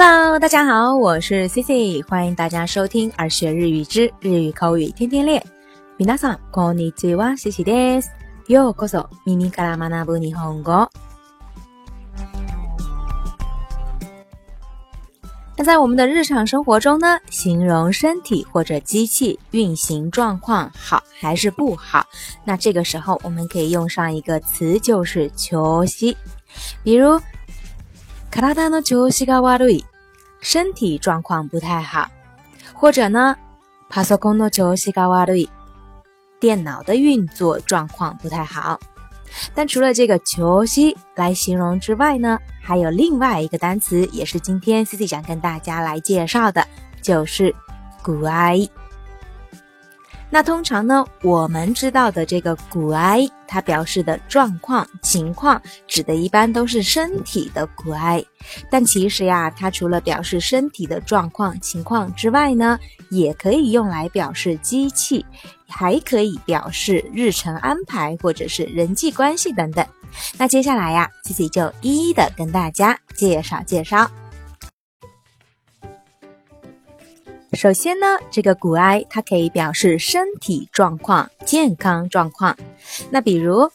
Hello，大家好，我是 Cici，欢迎大家收听《而学日语之日语口语天天练》。みなさんこんにちは、Cici です。ようこそ耳から学ぶ日本語。那在我们的日常生活中呢，形容身体或者机器运行状况好还是不好，那这个时候我们可以用上一个词，就是“調息”。比如、体の調子が悪い。身体状况不太好，或者呢，パソコンの調子が悪い。电脑的运作状况不太好。但除了这个“球西”来形容之外呢，还有另外一个单词，也是今天 c C 想跟大家来介绍的，就是“古埃”。那通常呢，我们知道的这个“古埃”它表示的状况情况，指的一般都是身体的“古埃”，但其实呀，它除了表示身体的状况情况之外呢，也可以用来表示机器，还可以表示日程安排或者是人际关系等等。那接下来呀琪琪就一一的跟大家介绍介绍。首先呢，这个“骨癌它可以表示身体状况、健康状况。那比如，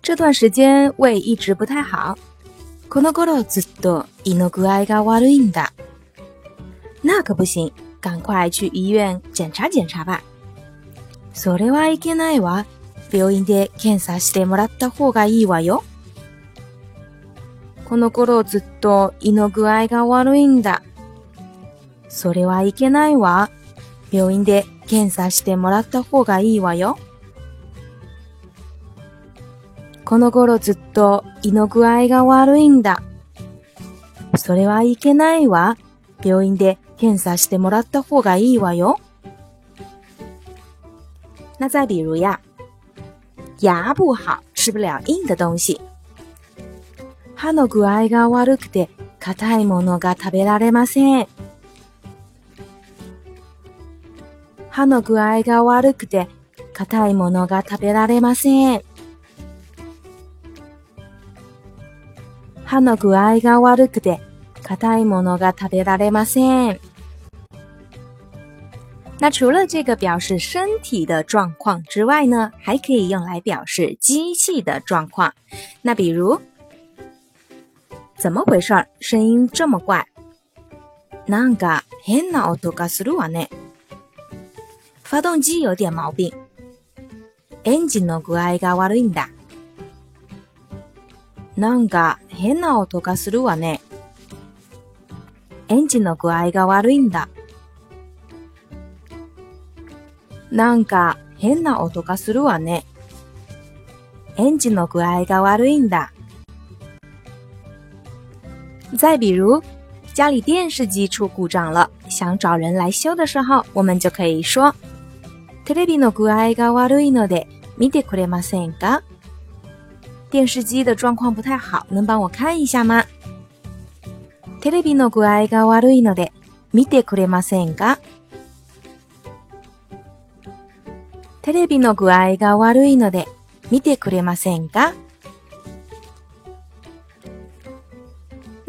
这段时间胃一直不太好。那可不行，赶快去医院检查检查吧。那可不行，赶快去医院检查检查吧。この頃ずっと胃の具合が悪いんだ。それはいけないわ。病院で検査してもらった方がいいわよ。この頃ずっと胃の具合が悪いんだ。それはいけないわ。病院で検査してもらった方がいいわよ。那再比如呀，牙不好，吃不了硬的东西。歯の具合が悪くて硬いものが食べられません。歯の具合が悪くて硬いものが食べられません。歯の具合が悪くて硬いものが食べられません。那除了这个表示身体的状况之外呢，还可以用来表示机器的状况。那比如。怎么回事儿？声音这么怪。なんか変な音がするわね。发动机有点毛病。エンジンの具合が悪いんだ。なんか変な音がするわね。エンジンの具合が悪いんだ。なんか変な音がするわね。エンジンの具合が悪いんだ。再比如，家里电视机出故障了，想找人来修的时候，我们就可以说：“テレビの具合が悪いので、見てくれませんか？”电视机的状况不太好，能帮我看一下吗？テレビの具合が悪いので、見てくれませんか？テレビの具合が悪いので、見てくれませんか？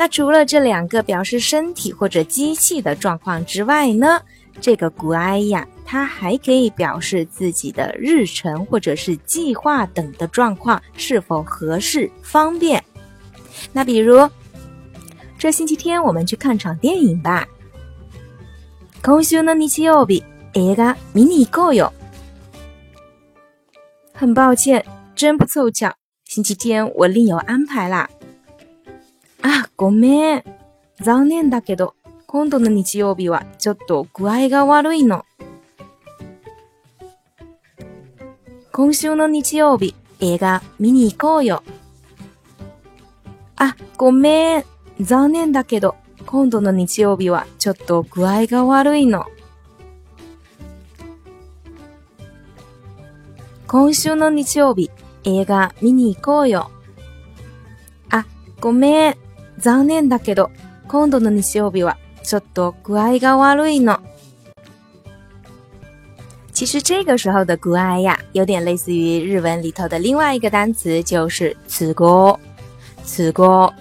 那除了这两个表示身体或者机器的状况之外呢？这个“古埃呀”它还可以表示自己的日程或者是计划等的状况是否合适、方便。那比如，这星期天我们去看场电影吧。空虚の日曜日、映画見に行こうよ。很抱歉，真不凑巧，星期天我另有安排啦。あ、ごめん。残念だけど、今度の日曜日はちょっと具合が悪いの。今週の日曜日、映画見に行こうよ。あ、ごめん。残念だけど、今度の日曜日はちょっと具合が悪いの。今週の日曜日、映画見に行こうよ。あ、ごめん。残念だけど、今度の日曜日はちょっと苦いが悪いの。其实这个时候的“苦い”呀，有点类似于日文里头的另外一个单词，就是“此ご”。此ご、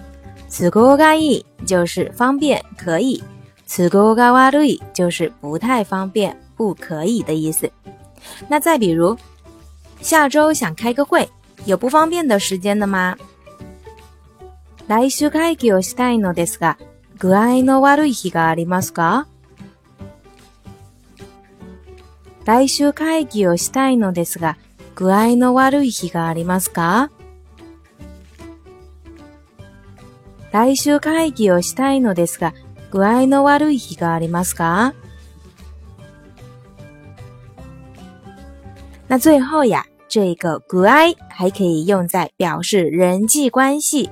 此ごがいい，就是方便可以；此ごが悪い，就是不太方便、不可以的意思。那再比如，下周想开个会，有不方便的时间的吗？来週会議をしたいのですが、具合の悪い日がありますか来週会議をしたいのですが、具合の悪い日がありますか来週会議をしたいのですが、具合の悪い日がありますか那最后呀，这个 g u 还可以用在表示人际关系。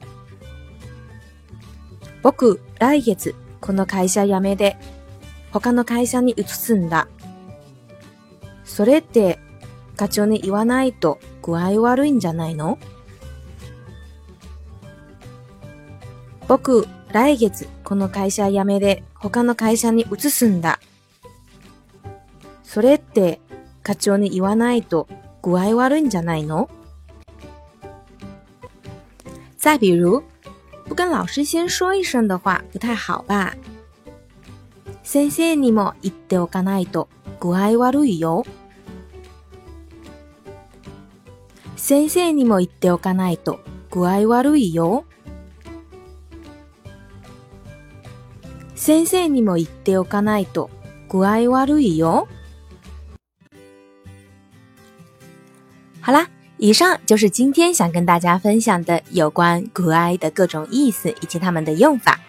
僕、来月、この会社辞めで、他の会社に移すんだ。それって、課長に言わないと具合悪いんじゃないの僕、来月、この会社辞めで、他の会社に移すんだ。それって、課長に言わないと具合悪いんじゃないの再比如，不跟老师先说一声的话，不太好吧？先生にも言っておかないと、具合悪いよ。先生にも言っておかないと、具合悪いよ。先生にも言っておかないと、具合悪いよ。好啦。以上就是今天想跟大家分享的有关古哀的各种意思以及它们的用法。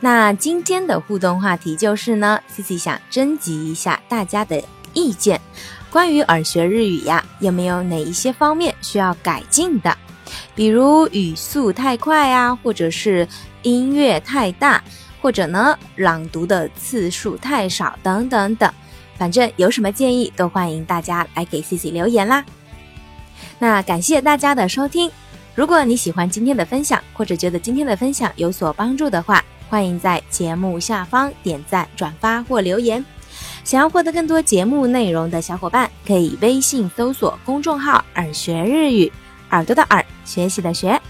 那今天的互动话题就是呢，CC 想征集一下大家的意见，关于耳学日语呀，有没有哪一些方面需要改进的？比如语速太快啊，或者是音乐太大，或者呢朗读的次数太少等等等。反正有什么建议都欢迎大家来给 CC 留言啦。那感谢大家的收听。如果你喜欢今天的分享，或者觉得今天的分享有所帮助的话，欢迎在节目下方点赞、转发或留言。想要获得更多节目内容的小伙伴，可以微信搜索公众号“耳学日语”，耳朵的耳，学习的学。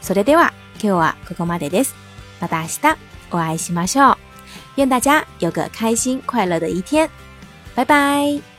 それでは今日はここまでです。また明日お会いしましょう。愿大家有个开心快乐的一天，拜拜。